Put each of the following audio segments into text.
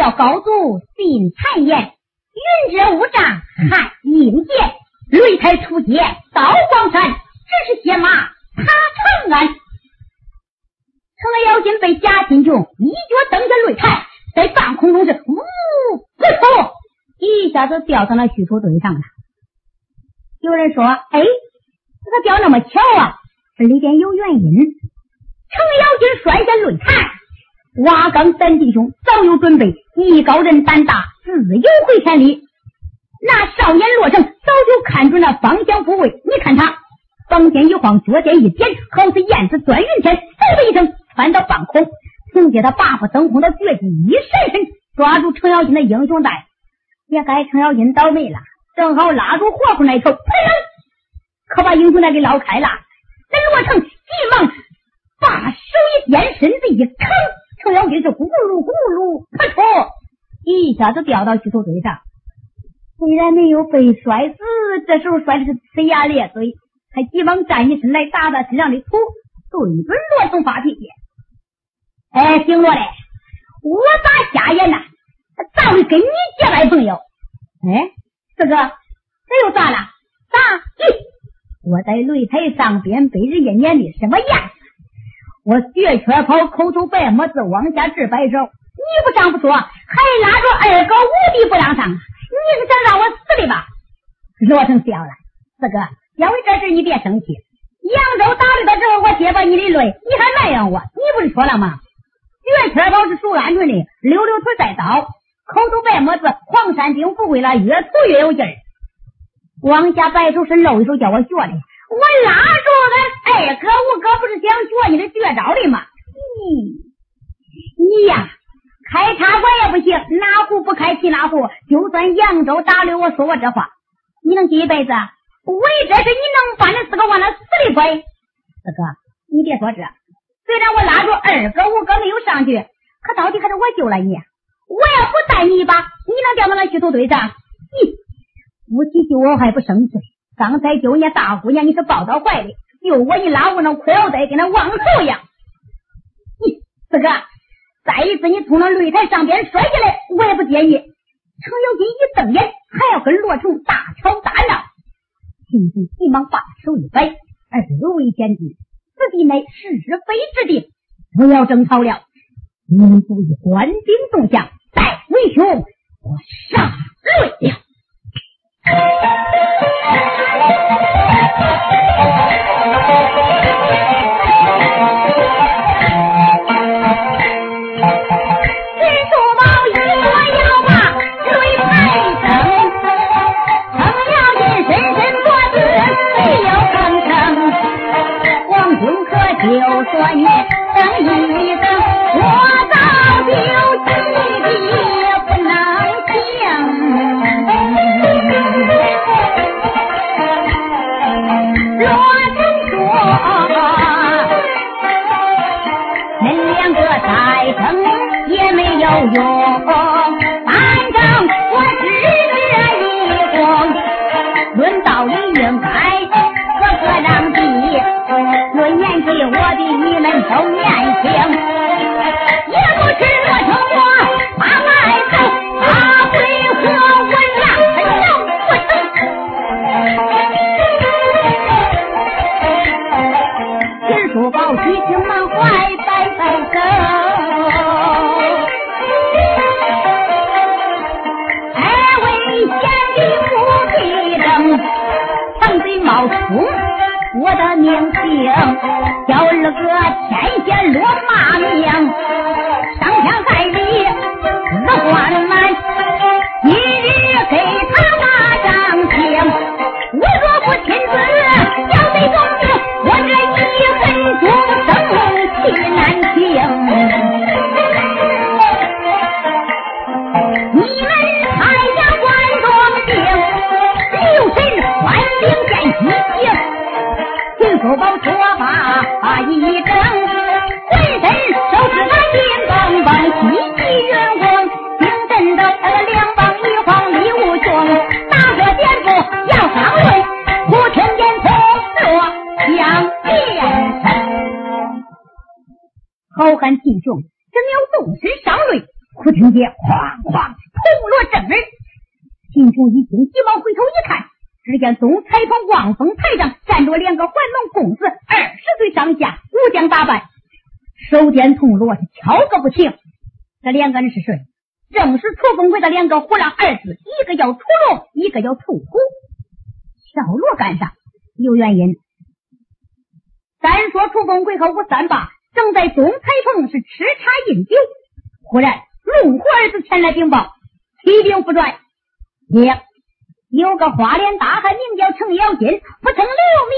叫高祖信谗言，云遮雾障看阴间，擂台出街刀光山，只是些马踏长安。程咬金被贾金琼一脚蹬下擂台，在半空中是呜扑通，一下子掉到了许褚堆上了。有人说：“哎，这个掉那么巧啊，这里边有原因。”程咬金摔下擂台。瓦岗三弟兄早有准备，艺高人胆大，自有回天理。那少年罗成早就看准了方向部位，你看他房间一晃，脚尖一点，好似燕子钻云天，嗖的一声窜到半空。凭借他八步登空的绝技，一闪身抓住程咬金的英雄带，也该程咬金倒霉了。正好拉住活口那头，砰！可把英雄带给捞开了。那罗成急忙把手一颠，身子一扛。程咬金是咕噜咕噜，扑通，一下子掉到石头堆上。虽然没有被摔死，这时候摔的是呲牙咧嘴，还急忙站起身来打打身上的土，对准罗成发脾气。哎，姓罗的，我咋瞎眼呐？咋会跟你结拜朋友？哎，四哥，这又咋了？咋？我在擂台上边被人家撵的什么样？我血圈跑，口吐白沫子，往下直摆手。你不上不说，还拉着二哥五弟不让上，你是想让我死的吧？罗成笑了，四哥，因为这事你别生气。扬州打擂的时候，我接把你的擂，你还埋怨我？你不是说了吗？血圈跑是属鹌鹑的，溜溜腿带刀，口吐白沫子，黄山兵不会了，越吐越有劲儿。往下摆手是露一手叫我学的。我拉住俺二哥，我哥不是想学你的绝招的吗！你呀，开茶馆也不行，哪壶不开提哪壶。就算扬州打擂，我说我这话，你能记一辈子？为这事你能把那四个往那死里拐？四哥，你别说这，虽然我拉住二哥，五哥没有上去，可到底还是我救了你。我要不带你一把，你能掉到那虚头堆上？你不去救我还不生气？刚才救你大姑娘，你是抱到怀里；又我，一拉我那裤腰带，跟那王头一样。你四哥，再一次你从那擂台上边摔下来，我也不介意。程咬金一瞪眼，还要跟罗成大吵大闹。秦琼急忙把手一摆：“二位贤弟，此地乃是是非之地，不要争吵了。你们注意官兵动向，待为兄我上有个花脸大汉，名叫程咬金，不曾留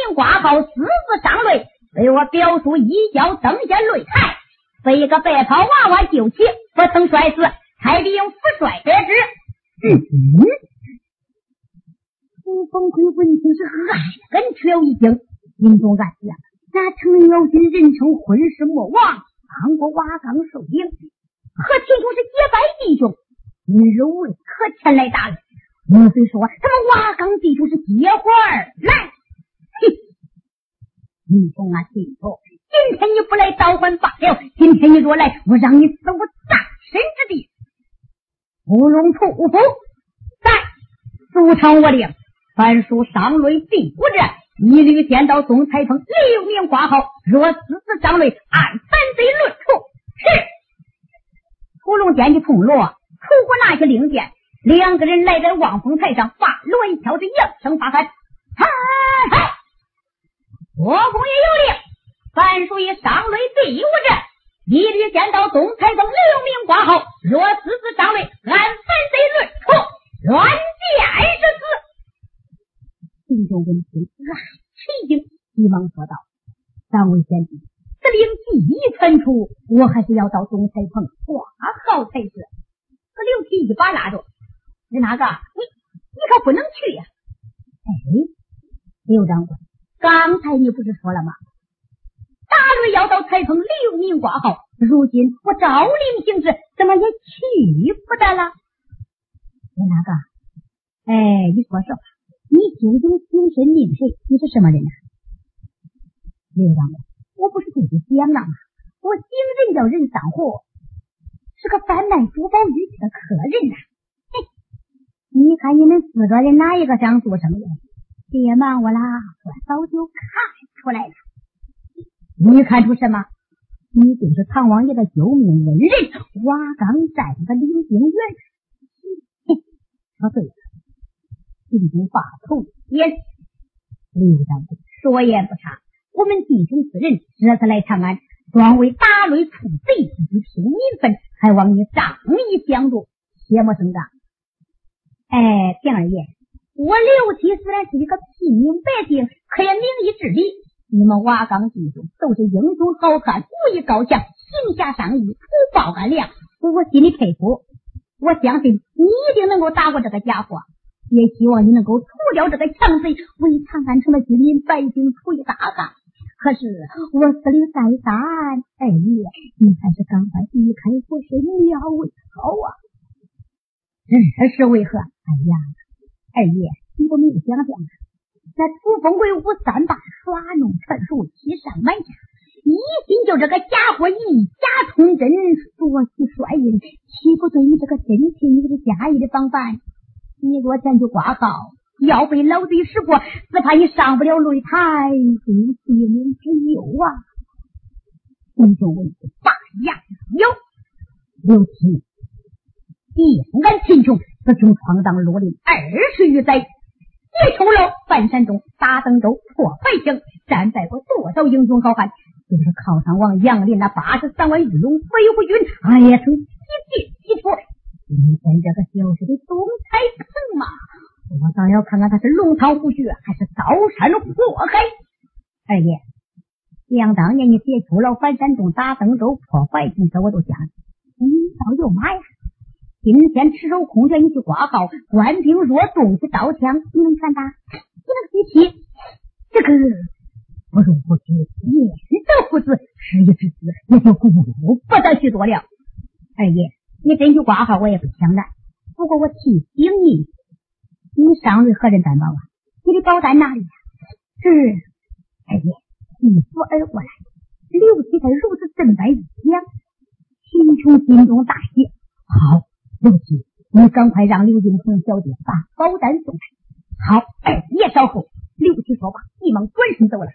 名挂号，私自上擂，被我表叔一脚蹬下擂台，被一个白袍娃娃救起，不曾摔死。才利用副帅得知。嗯嗯。吴凤奎闻听是暗跟吃了一惊，心中暗想：那程咬金人称混世魔王，当过瓦岗首领，和秦琼是结拜弟兄，今日为何前来打擂？莫非说他们瓦岗弟兄是结伙而来？哼！你说啊，弟兄，今天你不来召唤罢了，今天你若来，我让你死无葬身之地。不容屠夫，在主场我令，凡属上擂第五战，一律见到宋彩凤留名挂号。若私自上擂，按反贼论处。是。屠龙捡起铜锣，楚虎拿些令箭。两个人来在望风台上，把乱敲，是扬声发喊：“嗨嗨！国公爷有令，凡属于上擂第五者，一律见到东台峰留名挂号。若私自上擂，按反贼论处，乱箭而死。”秦州闻听，暗吃一惊，急忙说道：“三位贤弟，此令既已传出，我还是要到东台棚挂号才是。”这刘琦一把拉住。是哪个？你你可不能去呀！哎，刘长官，刚才你不是说了吗？大瑞要到彩棚留名挂号，如今我诏令行事，怎么也去不得了？是哪个？哎，你说实话，你究竟请神命谁？你是什么人呢？刘长官，我不是自己讲了吗？我姓任，叫任三虎，是个贩卖珠宝玉器的客人呐。你看你们四个人哪一个想做生意？别瞒我啦，我早就看出来了。你看出什么？你就是唐王爷的救命恩人，瓦岗寨的领兵员。说对了，进兵把头也。刘长官说言不差，我们弟兄四人这次来长安，专为打擂除贼，一平民愤，还望你仗义相助，切莫声张。哎，平二爷，我刘七虽然是一个平民百姓，可也名义治理。你们瓦岗弟兄都是英雄好汉，武艺高强，行侠仗义，不报干粮，我心里佩服。我相信你一定能够打过这个家伙，也希望你能够除掉这个强贼，为长安城的居民百姓除一大害。可是我司令再三，二爷，你还是赶快离开我身了为好啊！这是为何？哎呀，二爷，你都没有想象啊！那楚风贵吴三大耍弄权术，欺上瞒下，一心就这个家伙以假充真，夺取帅印，岂不对你这个真情，你这个假意的防范？你若前去挂号，要被老贼识破，只怕你上不了擂台，会有性命之忧啊！你就问大杨有刘琦。定俺秦琼自从闯荡罗林二十余载，结仇了半山东、大登州、破怀兴，战败过多少英雄好汉？就是靠上王杨林那八十三万御龙飞虎军，俺也曾洗尽洗脱。你跟这个小子的东彩棚嘛，我倒要看看他是龙汤虎穴，还是刀山火海。二爷，想当年你结仇了翻山东、大登州、破怀兴，这我都想，你倒有嘛呀？今天赤手空拳，你去挂号，官兵若动起刀枪，你能敢打？你能提起？这个不容不知，言的不子，失一之子，也就顾不得许多了。二爷，你真去挂号，我也不抢的。不过我提醒你，你上尉何人担保啊？你的保单哪里呀？是二爷一扶而过来，刘七他如此正白一讲，秦琼心中大喜。好赶快让刘金红小姐把宝丹送来。好，也稍后，刘七说罢，急忙转身走了。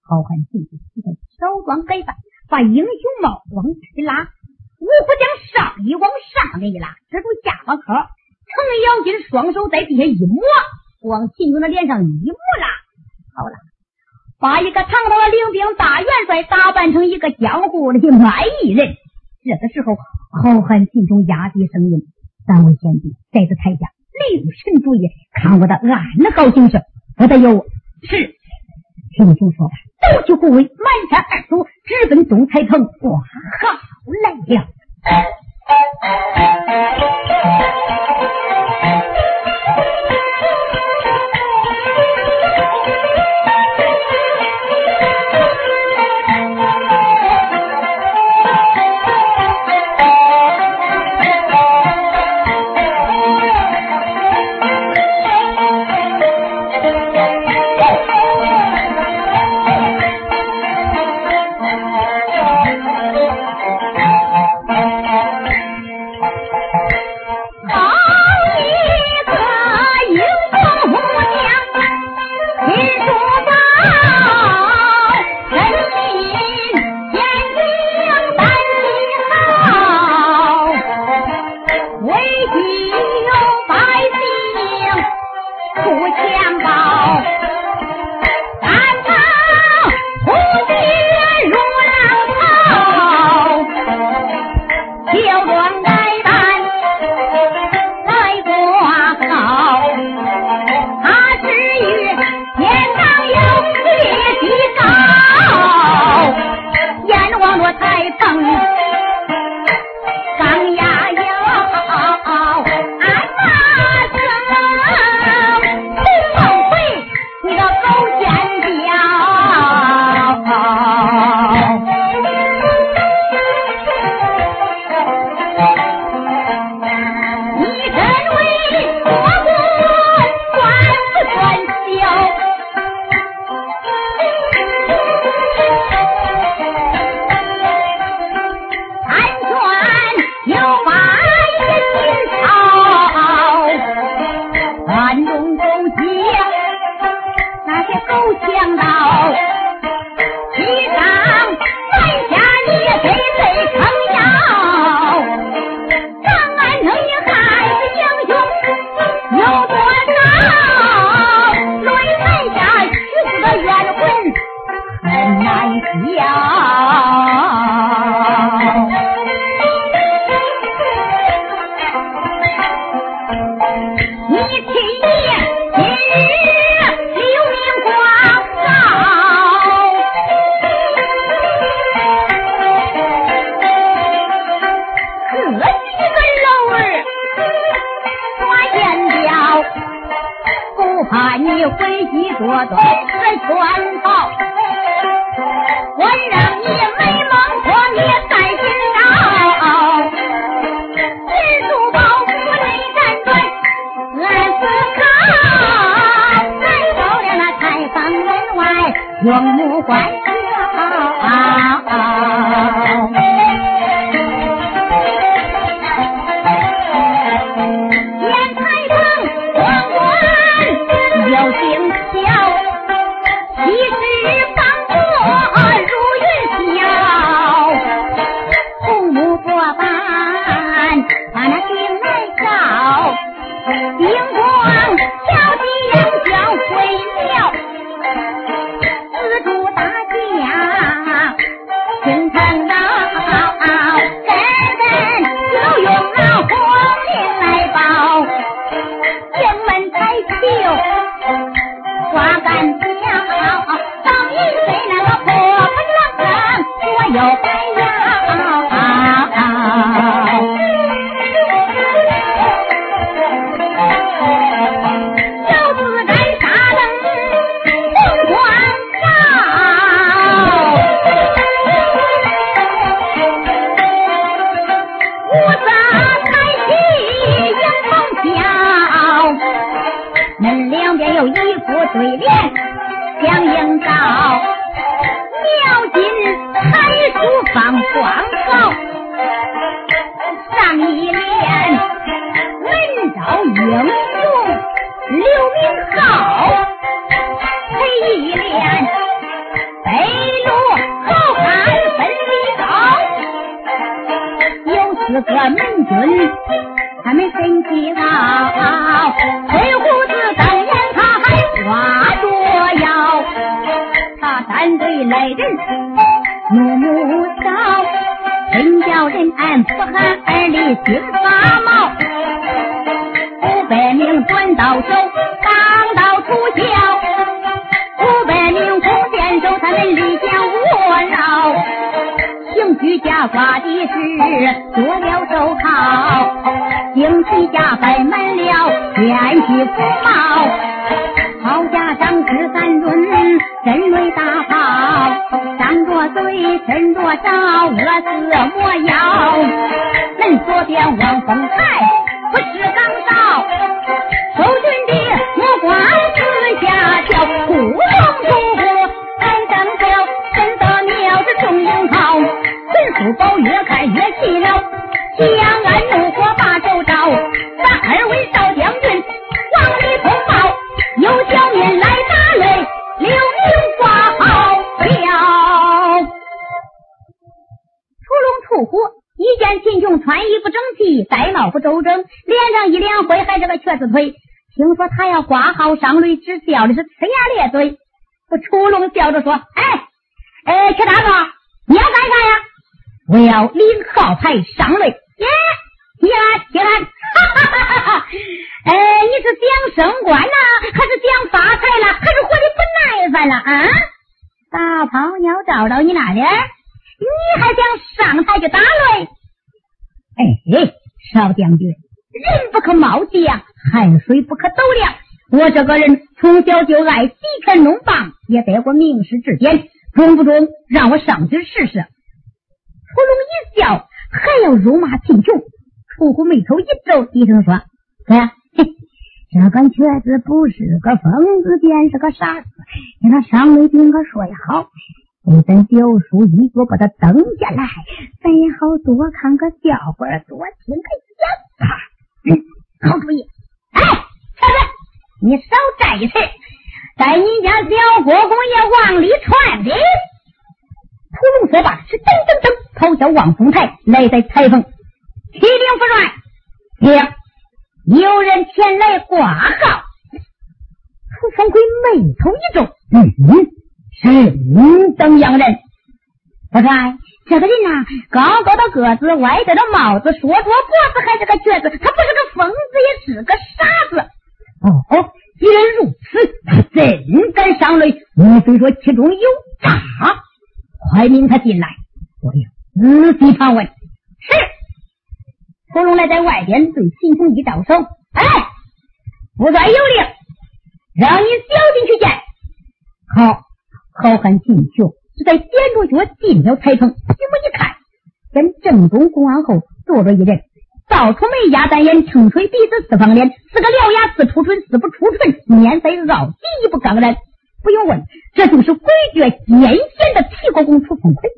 好汉进去，一个乔装改扮，把英雄帽往下一拉，五虎将上衣往上面一拉，遮住下巴颏。程咬金双手在地下一抹，往秦勇的脸上一抹啦。好了，把一个唐朝的领兵大元帅打扮成一个江湖的卖艺人。这个时候，好汉心中压低声音：“三位贤弟，在此台下留神注意，看我的暗号景色，不得有是。”听主说罢，走去护卫，满山二祖直奔总裁棚。挂号来了！来人怒目扫，真叫人不寒而栗心发毛。五百名短刀手，当道出鞘；五百名弓箭手，他们立下卧牢。行居家挂的是做了手铐，行旗家摆满了剑气虎毛，伸着爪，饿死魔妖。门左边望风要领号牌上擂。耶，你来，你来，哈哈哈哈哈！哎，你是想升官呐，还是想发财了，还是活的不耐烦了啊？大泡尿照到你那里。”你还想上台就打擂？哎，少将军，人不可貌相，汗水不可斗量。我这个人从小就爱击拳弄棒，也得过名师指点，中不中？让我上去试试。楚龙一笑，还要辱骂秦琼。楚虎眉头一皱，低声说：“哥，这个瘸子不是个疯子，便是个傻子。你那上擂，顶个说也好。”你等表叔一脚把他蹬下来，咱也好多看个笑话，多听个讲话。好主意。哎，瘸子，你少站一阵，在你家小国公爷往里传的。屠龙说罢，是噔噔噔跑下望风台，来在裁缝，启禀夫帅，听，有人前来挂号。楚风奎眉头一皱，嗯。神等洋人，不帅，这个人呐，高高的个子，歪着的帽子，说着脖子还是个瘸子，他不是个疯子，也是个傻子。哦，既然如此，他怎敢上擂？莫非说其中有诈？快命他进来，我要仔细盘问。是。屠龙来在外边对秦琼一招手，哎，不帅有令，让你小心去见。好。好汉秦琼是在点着脚进了彩棚，举目一看，见正中公案后坐着一人，倒出眉，鸭单眼，撑水鼻子，四方脸，四个獠牙，四出唇，四不出唇，面色傲气，一不刚然。不用问，这就是诡谲奸险的齐国公楚风奎。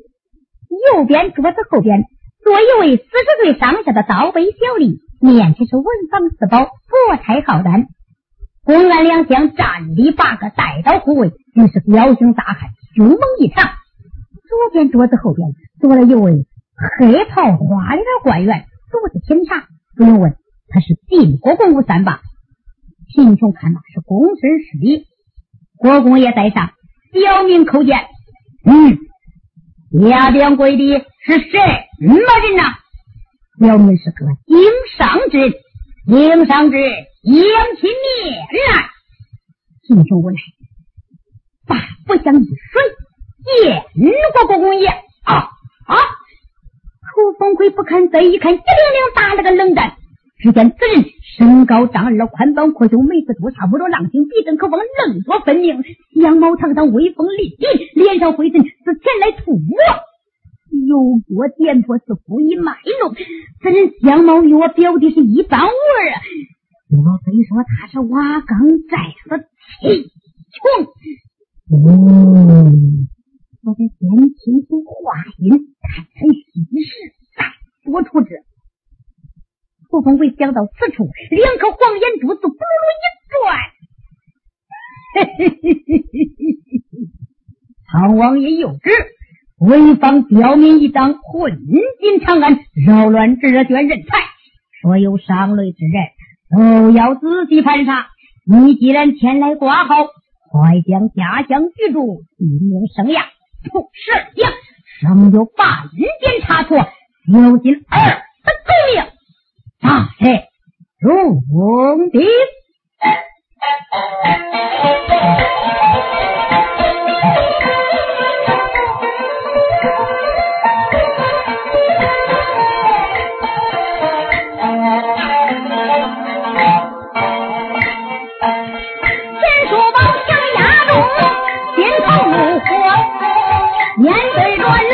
右边桌子后边坐一位四十岁上下的刀背小吏，面前是文房四宝，国差浩丹。公安两相站立八个，带刀护卫，均是彪形大汉，凶猛异常。左边桌子后边坐了一位黑袍花脸官员，独自品茶。不用问，他是晋国公吴三八。秦琼看罢是躬身施礼，国公爷在上，表明叩见。嗯，下边跪的是谁？什么人呐？表明是个经商之人，经商之人。扬起面来，秦琼无奈，大步向一甩，见过国公爷啊啊！楚风奎不堪，再一看，一灵灵打了个冷战。只见此人身高丈二，宽膀阔胸，眉似朱砂，不多浪形，鼻正可望，棱角分明，相貌堂堂，威风凛凛，脸上灰尘是前来吐沫。有过点破，是故意卖弄。此人相貌与我表弟是一般无二啊。莫非说他是瓦岗寨的气穷？嗯，我得先听听话音，看看虚实，再做处置。楚风贵想到此处，两颗黄眼珠子咕噜噜一转。唐王爷有旨，潍坊刁民一党混进长安，扰乱这卷人才，所有上类之人都要仔细盘查。你既然前来挂号，快将家乡居住、姓名、生涯、出事将，尚有半点差错，有尽二分罪名。大人，容禀。叫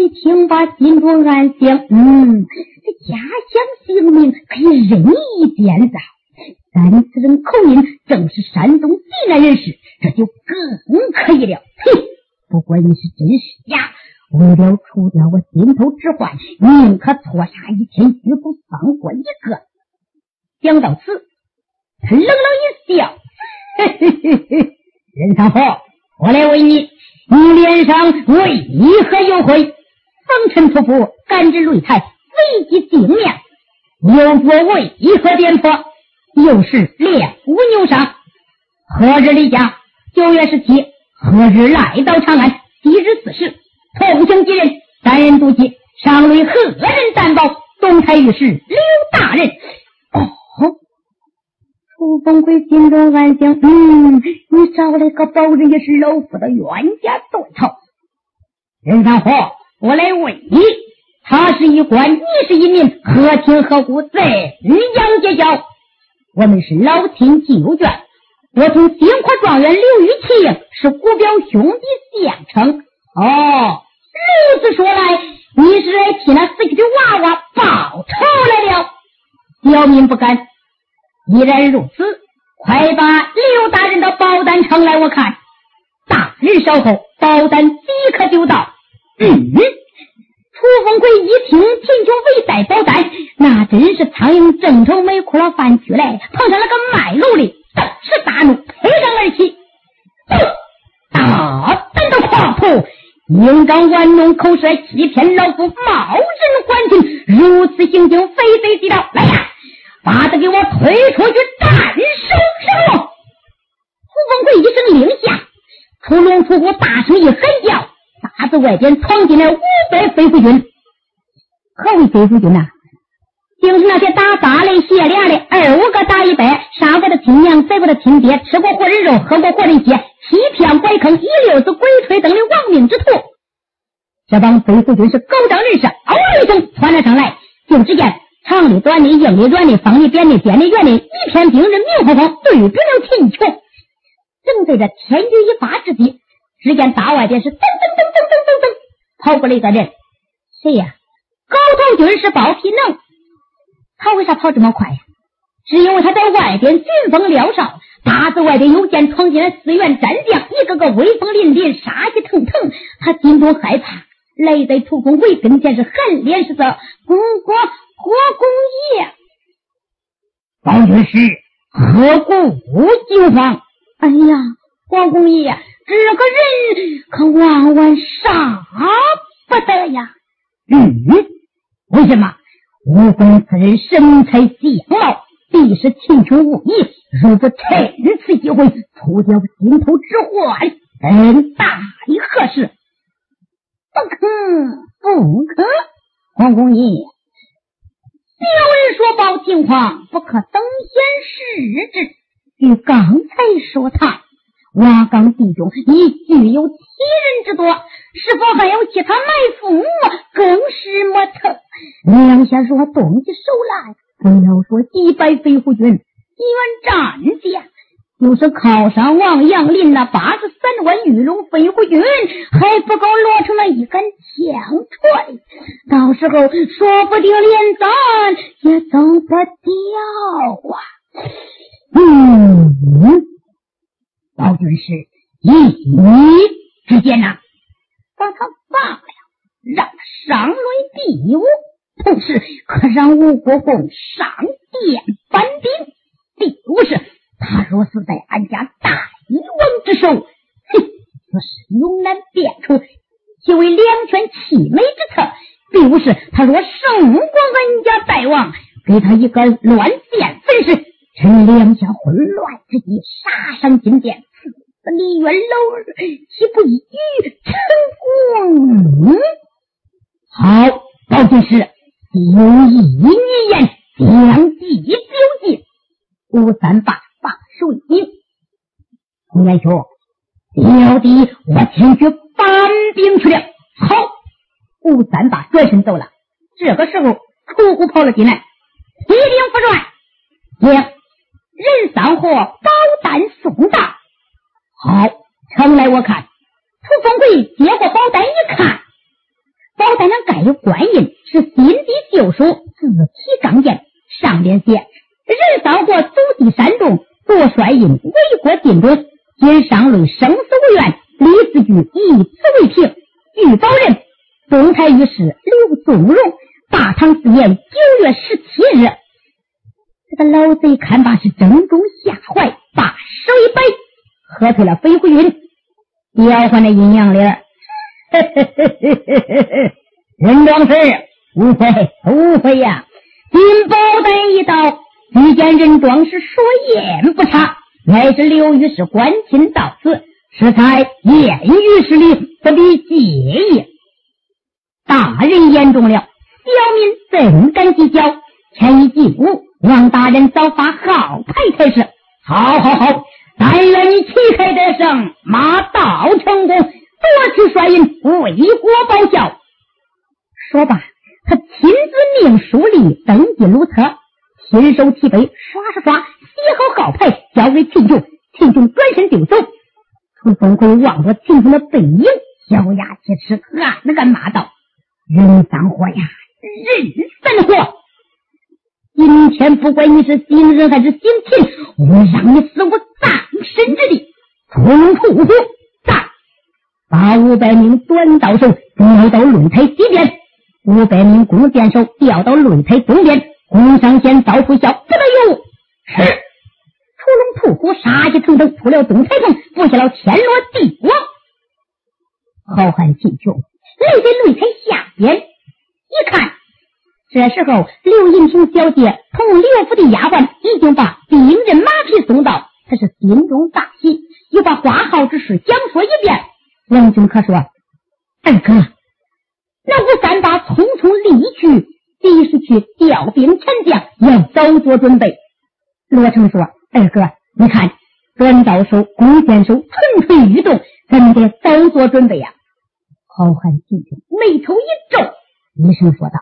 胡宗贵听罢，心中暗想：嗯。这家乡姓名可以任意编造，但此人口音正是山东济南人士，这就更可以了。嘿，不管你是真是假，为了除掉我心头之患，宁可错杀一千，绝不放过一个。讲到此，他冷冷一笑：“嘿嘿嘿嘿，任三婆，我来问你，你脸上为何有灰？风尘仆仆，赶至擂台。”飞机顶面，有国为何颠簸？又是练无牛伤，何日离家？九月十七，何日来到长安？即日巳时，同行几人？三人独骑，上为何人担保？东台御史刘大人。哦，楚风贵心中暗想：嗯，你找来个保人也是老夫的冤家对头。任三虎，我来问你。他是一官，你是一民，何亲何故，怎样结交？我们是老亲旧眷，我同金华状元刘玉庆是古表兄弟相称。哦，如此说来，你是来替那死去的娃娃报仇来了。刁民不敢。既然如此，快把刘大人的保单呈来，我看。大人稍后，保单即刻就到。嗯。楚风奎一听秦琼未带保单，那真是苍蝇正愁没哭了饭去嘞，碰上了个卖楼的，顿时大怒，飞上而起，大胆的狂徒，硬刚玩弄口舌，欺骗老夫，冒人还情，如此行径，非贼即盗！来呀，把他给我推出去斩首什么？楚风奎一声令下，出龙出虎，大声一喊叫。大子外边闯进来五百飞虎军，何为飞虎军呐？就是那些打大雷卸粮的，二五个打一百，杀过的亲娘，宰过的亲爹，吃过活人肉，喝过活人血，欺骗拐坑，一溜子鬼吹灯的亡命之徒。这帮飞虎军是狗仗人势，嗷一声窜了上来，就只见长的、短的、硬的、软的、方的、扁的、尖的、圆的，一片兵刃明晃晃，对准了秦琼。正在这天女一发之际。只见大外边是噔噔噔噔噔噔噔跑过来一个人，谁呀？高头军是包皮能，他为啥跑这么快呀？是因为他在外边军风撩哨，大子外边有见闯进来四员战将，一个个威风凛凛，杀气腾腾，他心中害怕，来在屠风围跟前是含脸是色：“公公，国公爷，包军师何故无惊慌？哎呀，国公爷，这个人可万万杀不得呀！嗯，为什么？武公此人身材相貌。”必是秦琼无疑，如果趁此机会除掉心头之患，嗯，大理何事？不可，不可！黄公爷，小人说报情况，不可等闲视之。与刚才说他瓦岗弟兄已具有七人之多，是否还有其他埋伏？更是莫测。两下若动起手来。不要说击败飞虎军几员战将，就是靠上王阳林那八十三万御龙飞虎军，还不够落成了一杆枪锤。到时候说不定连咱也走不掉啊！嗯，老军师，以你之见呐，把他放了，让他上论第五。同时，可让吴国公上殿搬兵。第五是，他若是在俺家大一王之手，哼，此事永难变出，其为两全其美之策。第五是，他若胜过俺家大王，给他一个乱箭分尸，趁两下混乱之际杀伤金殿，赐李元老儿，岂不一举成功？好，高进士。有意一言，将计就计。吴三八把手一紧，洪元兄，小弟我前去搬兵去了。好，吴三八转身走了。这个时候，楚虎跑了进来，提兵副帅，将任三货宝丹送到。好，呈来我看。楚风贵接过宝丹一看。宝单上盖有官印，是新的旧书，字体刚健，上边写：“任三国祖地山东，夺帅印，为国尽忠。今上论生死无怨，李子举以此为凭。玉宝人，东台御史刘宗荣，大唐四年九月十七日。”这个老贼看罢是正中下怀，把手一摆，喝退了飞灰云，调换了阴阳脸。嘿嘿嘿嘿嘿嘿嘿！任壮士，无非无非呀！金宝丹一到，遇见任壮士说言不差，乃是刘御史关亲到此，实在言语失礼，不必介意。大人言重了，小民怎敢计较？臣已进屋，望大人早发号牌才是。好，好，好！但愿你旗开得胜，马到成功。夺取帅印，为国报效。说罢，他亲自命书吏登记录册，亲手提杯刷刷刷写好号牌，交给秦琼。秦琼转身就走。楚风贵望着秦琼的背影，咬牙切齿，暗暗骂道：“人三货呀，人三货！今天不管你是行人还是行禽，我让你死无葬身之地！冲出虎！”把五百名短刀手调到擂台西边，五百名弓箭手调到擂台东边，弓上弦，刀出鞘，不得有。是。屠龙吐虎，杀气腾腾，出了东台洞，布下了天罗地网。好汉秦琼来在擂台下边，一看，这时候刘银平小姐同刘府的丫鬟已经把兵刃马匹送到，他是心中大喜，又把花号之事讲说一遍。王俊可说：“二哥，那吴三八匆匆离去，必是去调兵遣将，要早做准备。”罗成说：“二哥，你看，短刀手、弓箭手蠢蠢欲动，咱们得早做准备呀。”好汉听听，眉头一皱，一声说道：“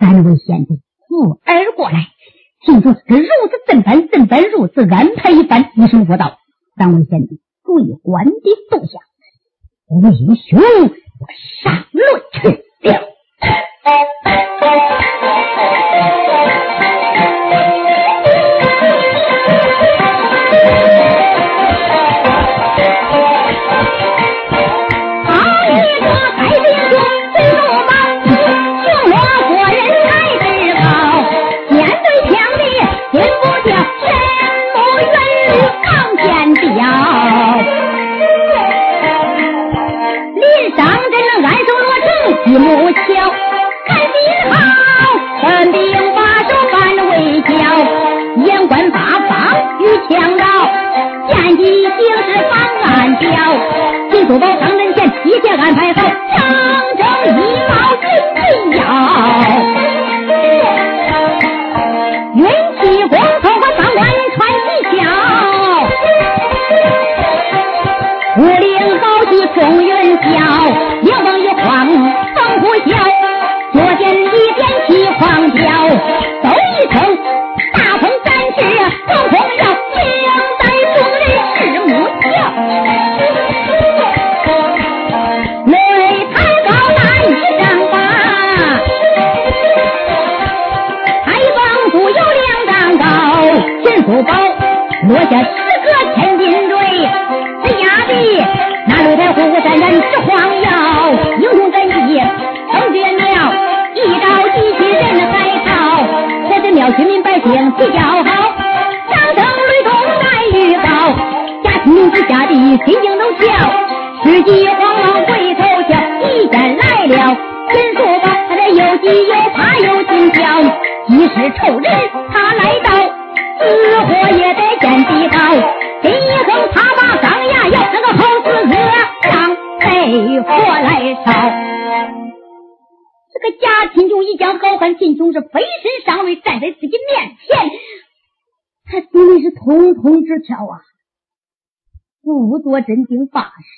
三位贤弟，扶儿过来。”听说如此怎般怎般，如此安排一番。一声说道：“三位贤弟，注意官邸动向。”英雄，我上路去了。金主包，唐人县，一切安排好。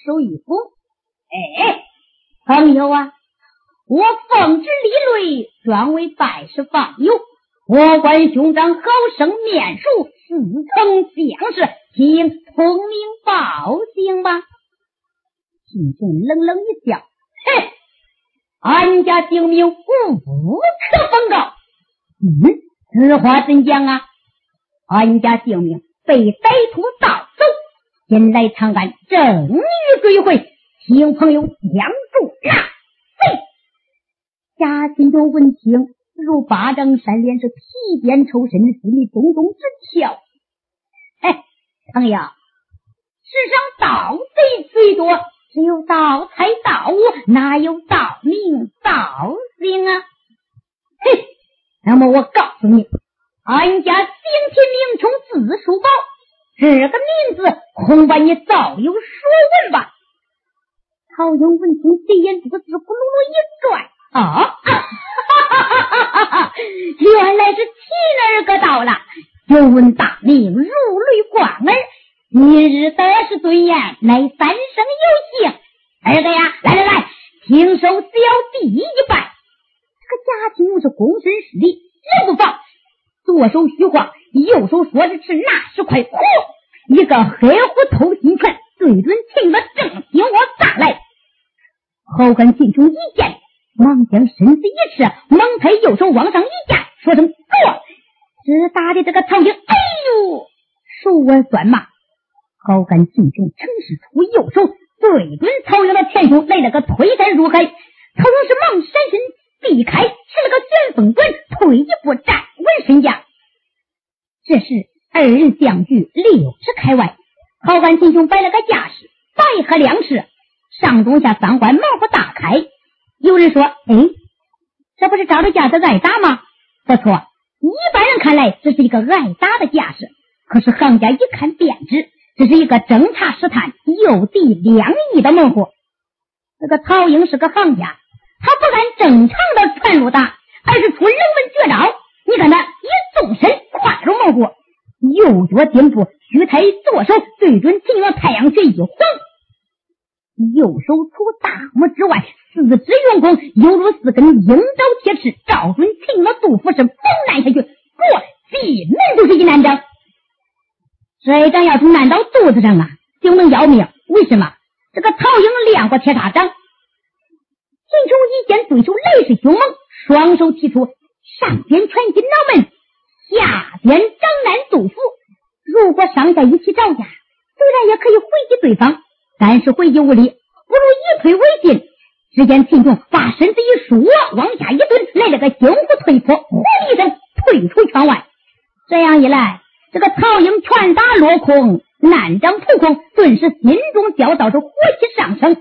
手一拱，哎，朋友啊！我奉旨立擂，专为拜师放牛。我观兄长好生面熟，似曾相识，请通明报姓吧。秦琼冷冷一笑，哼，俺家姓名无可奉告。嗯，此话怎讲啊？俺家姓名被歹徒盗走，现来长安，正欲追回，请朋友相助纳贼。贾金州闻听，如巴掌扇脸，是皮鞭抽身，心里咚咚直跳。哎，朋友，世上盗贼最多，只有盗财盗物，哪有盗名盗姓啊？嘿，那么我告诉你，俺家顶替名称字书宝，这个名字恐怕你早有所闻吧？曹英闻听，贼眼珠子咕噜噜一转。啊，哈哈哈哈哈！原来是亲儿哥到了，久闻大名，如雷贯耳。今日得势尊严，乃三生有幸。二哥呀，来来来，听受小弟一拜。这个贾青是躬身施礼，人不放，左手虚晃，右手说着是那是块火，一个黑虎偷心拳对准秦的正心窝砸来。后跟进中一见。忙将身子一撤，猛抬右手往上一架，说声“坐”，只打的这个曹英，哎呦，手腕酸麻。好干进雄乘势出右手，对准曹英的前胸来了个推山入海。曹英是忙闪身避开，使了个旋风滚，退一步站稳身架。这时二人相距六尺开外，好干进雄摆了个架势，白鹤亮翅，上中下三环，毛不大开。有人说：“哎，这不是照着架子挨打吗？”不错，一般人看来这是一个挨打的架势，可是行家一看便知，这是一个侦查试探、诱敌两翼的猛虎。这个曹英是个行家，他不按正常的传路打，而是出冷门绝招。你看他一纵身跨入猛虎，右脚顶部虚抬左手对准秦王太阳穴一晃。右手除大拇指外，四指用功，犹如四根鹰爪铁翅，照准秦王杜甫是猛按下去，过进门就是一难掌。这一掌要是难到肚子上啊，就能要命。为什么？这个曹英练过铁砂掌。秦琼一见对手来势凶猛，双手提出，上边传进脑门，下边掌难杜甫。如果上下一起招架，虽然也可以回击对方。但是回击无力，不如以退为进。只见秦琼把身子一缩，往下一蹲，来了个惊虎退坡，呼一声退出圈外。这样一来，这个曹英拳打落空，难掌扑空，顿时心中焦躁，着火气上升。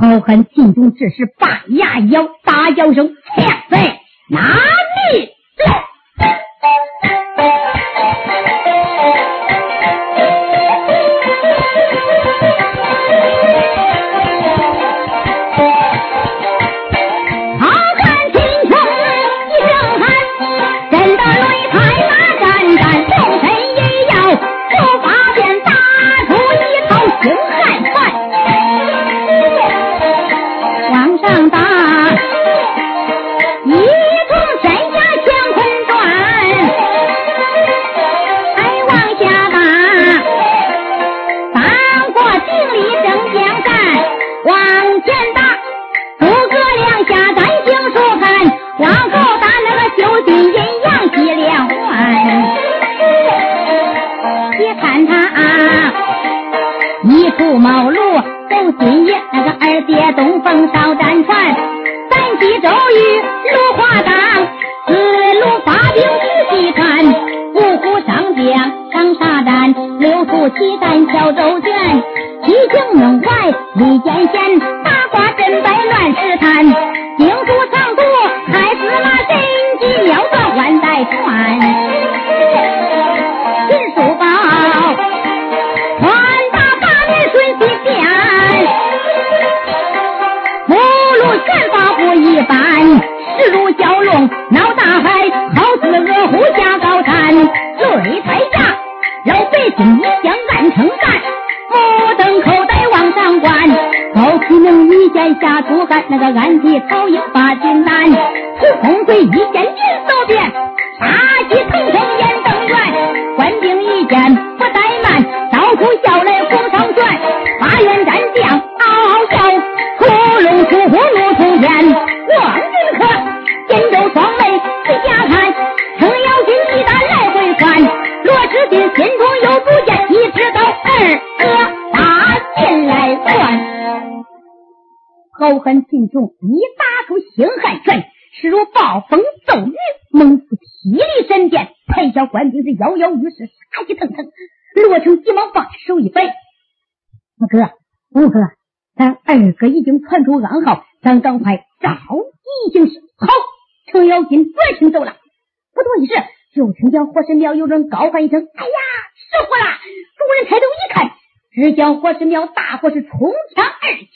好汉秦琼这时把牙咬，大叫声：“强贼，யாரு 别看他、啊，一出茅庐走新野，那个二姐东风烧战船，三溪周瑜落花岗，四路发兵去西川，五虎上将上沙战，六出七山小周旋，七星能。势如暴风骤雨，猛似霹雳闪电。台下官兵是摇摇欲试，杀气腾腾。罗成急忙把手一摆：“五哥，五哥，咱二哥已经传出暗号，咱赶快召集行事。”好，程咬金转身走了。不多一时，就听见火神庙有人高喊一声：“哎呀，失火了！”众人抬头一看，只见火神庙大火是冲天而起。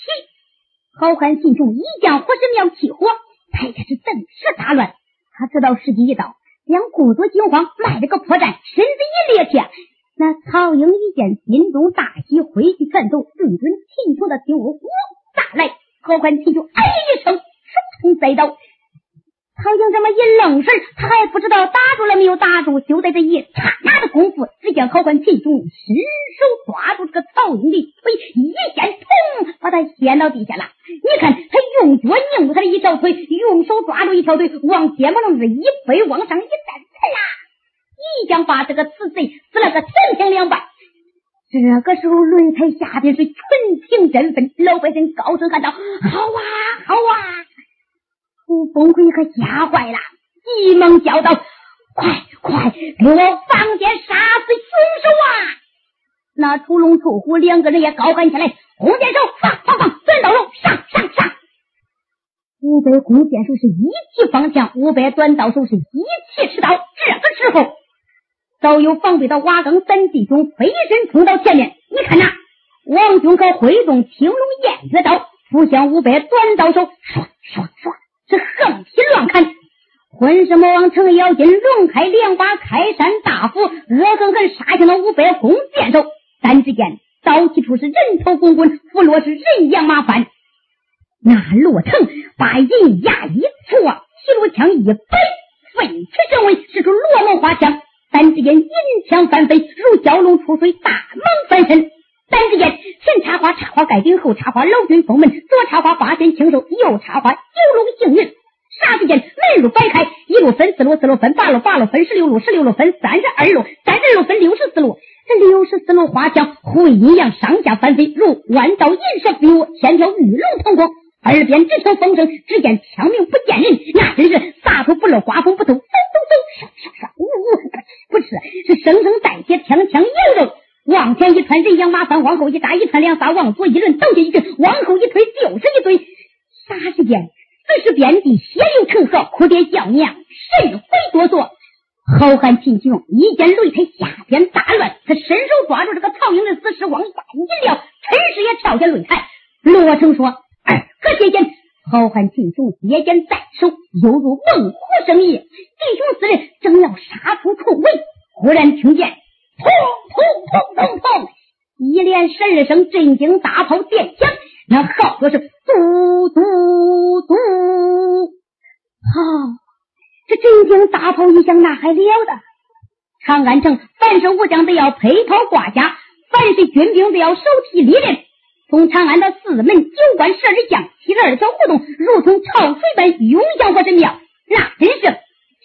好汉秦琼一将火神庙起火，台下是顿时大乱。他知道时机一到，将故作惊慌，卖了个破绽，身子一趔趄。那曹营一见，心中大喜，挥起拳头，对准秦琼的丢火砸来。高官秦琼哎一声，手冲栽倒。曹英这么一愣神，他还不知道打住了没有打住。就在这一刹那的功夫，只见好汉秦琼伸手抓住这个曹英的腿，一掀，砰，把他掀到地下了。你看他用脚拧住他的一条腿，用手抓住一条腿，往肩膀上这一背，往上一站，呲啦，一将把这个死贼撕了个三平两半。这个时候，擂台下边是群情振奋，老百姓高声喊道：“好啊，好啊！”楚风奎可吓坏了，急忙叫道：“快快给我放箭，杀死凶手啊！”那屠龙、屠虎两个人也高喊起来：“弓箭手，放放放！短刀手，上上上！”五百弓箭手是一起放枪，五百短刀手是一起持刀。这个时候，早有防备的瓦岗三弟兄飞身冲到前面。你看呐，王军可挥动青龙偃月刀，扑向五百短刀手，唰唰唰。是横劈乱砍，混世魔王程咬金龙开两把开山大斧，恶狠狠杀向了五百弓箭手。但只见刀起处是人头滚滚，斧落是人仰马翻。那罗成把银牙一戳，齐罗枪一摆，飞驰神威，使出罗门花枪。但只见银枪翻飞，如蛟龙出水，大蟒翻身。但只见前插花插花盖顶，后插花老君封门，左插花八仙庆寿，右插花九龙行云。霎时间门路摆开，一路分四路，四路分八路，八路分十六路，十六路分三十二路，三十二路分六十四路。这六十四路花枪灰阴阳上下翻飞，如弯刀银蛇飞舞，千条玉龙腾空，耳边只听风声，只见枪鸣不见人，那真是撒土不漏，刮风不透，嗖嗖嗖，唰唰唰，呜呜，不吃是声声带血，枪枪扬肉。往前一窜，人仰马翻；往后一扎，一窜两撒；往左一抡，倒下一阵；往后一推，就是一堆。霎时间，此时遍地血流成河，哭爹叫娘，神魂哆嗦。好汉秦琼一见擂台下边大乱，他伸手抓住这个曹营的死尸，往下一撂，趁势也跳下擂台。罗成说：“二哥接剑。”好汉秦琼接剑在手，犹如猛虎生翼。弟兄四人正要杀出重围，忽然听见。砰砰砰砰砰！一连十二声震惊大炮电响，那号角是嘟嘟嘟。好，这震惊大炮一响，那还了得！长安城凡是武将都要配袍挂甲，凡是军兵都要手提利刃。从长安的四门九关十二将，七十二条胡同，如同潮水般涌向我这庙。那真是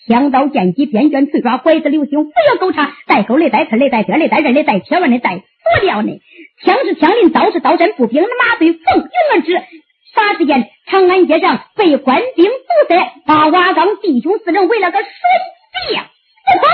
枪刀剑戟边卷刺抓拐子流星，不要狗叉，带钩的带刺的带鞭的带刃的带铁腕的带锁吊的，枪是枪林，刀是刀针，步兵的马队蜂拥而至。霎时间，长安街上被官兵堵塞，把瓦岗弟兄四人围了个水泄不通。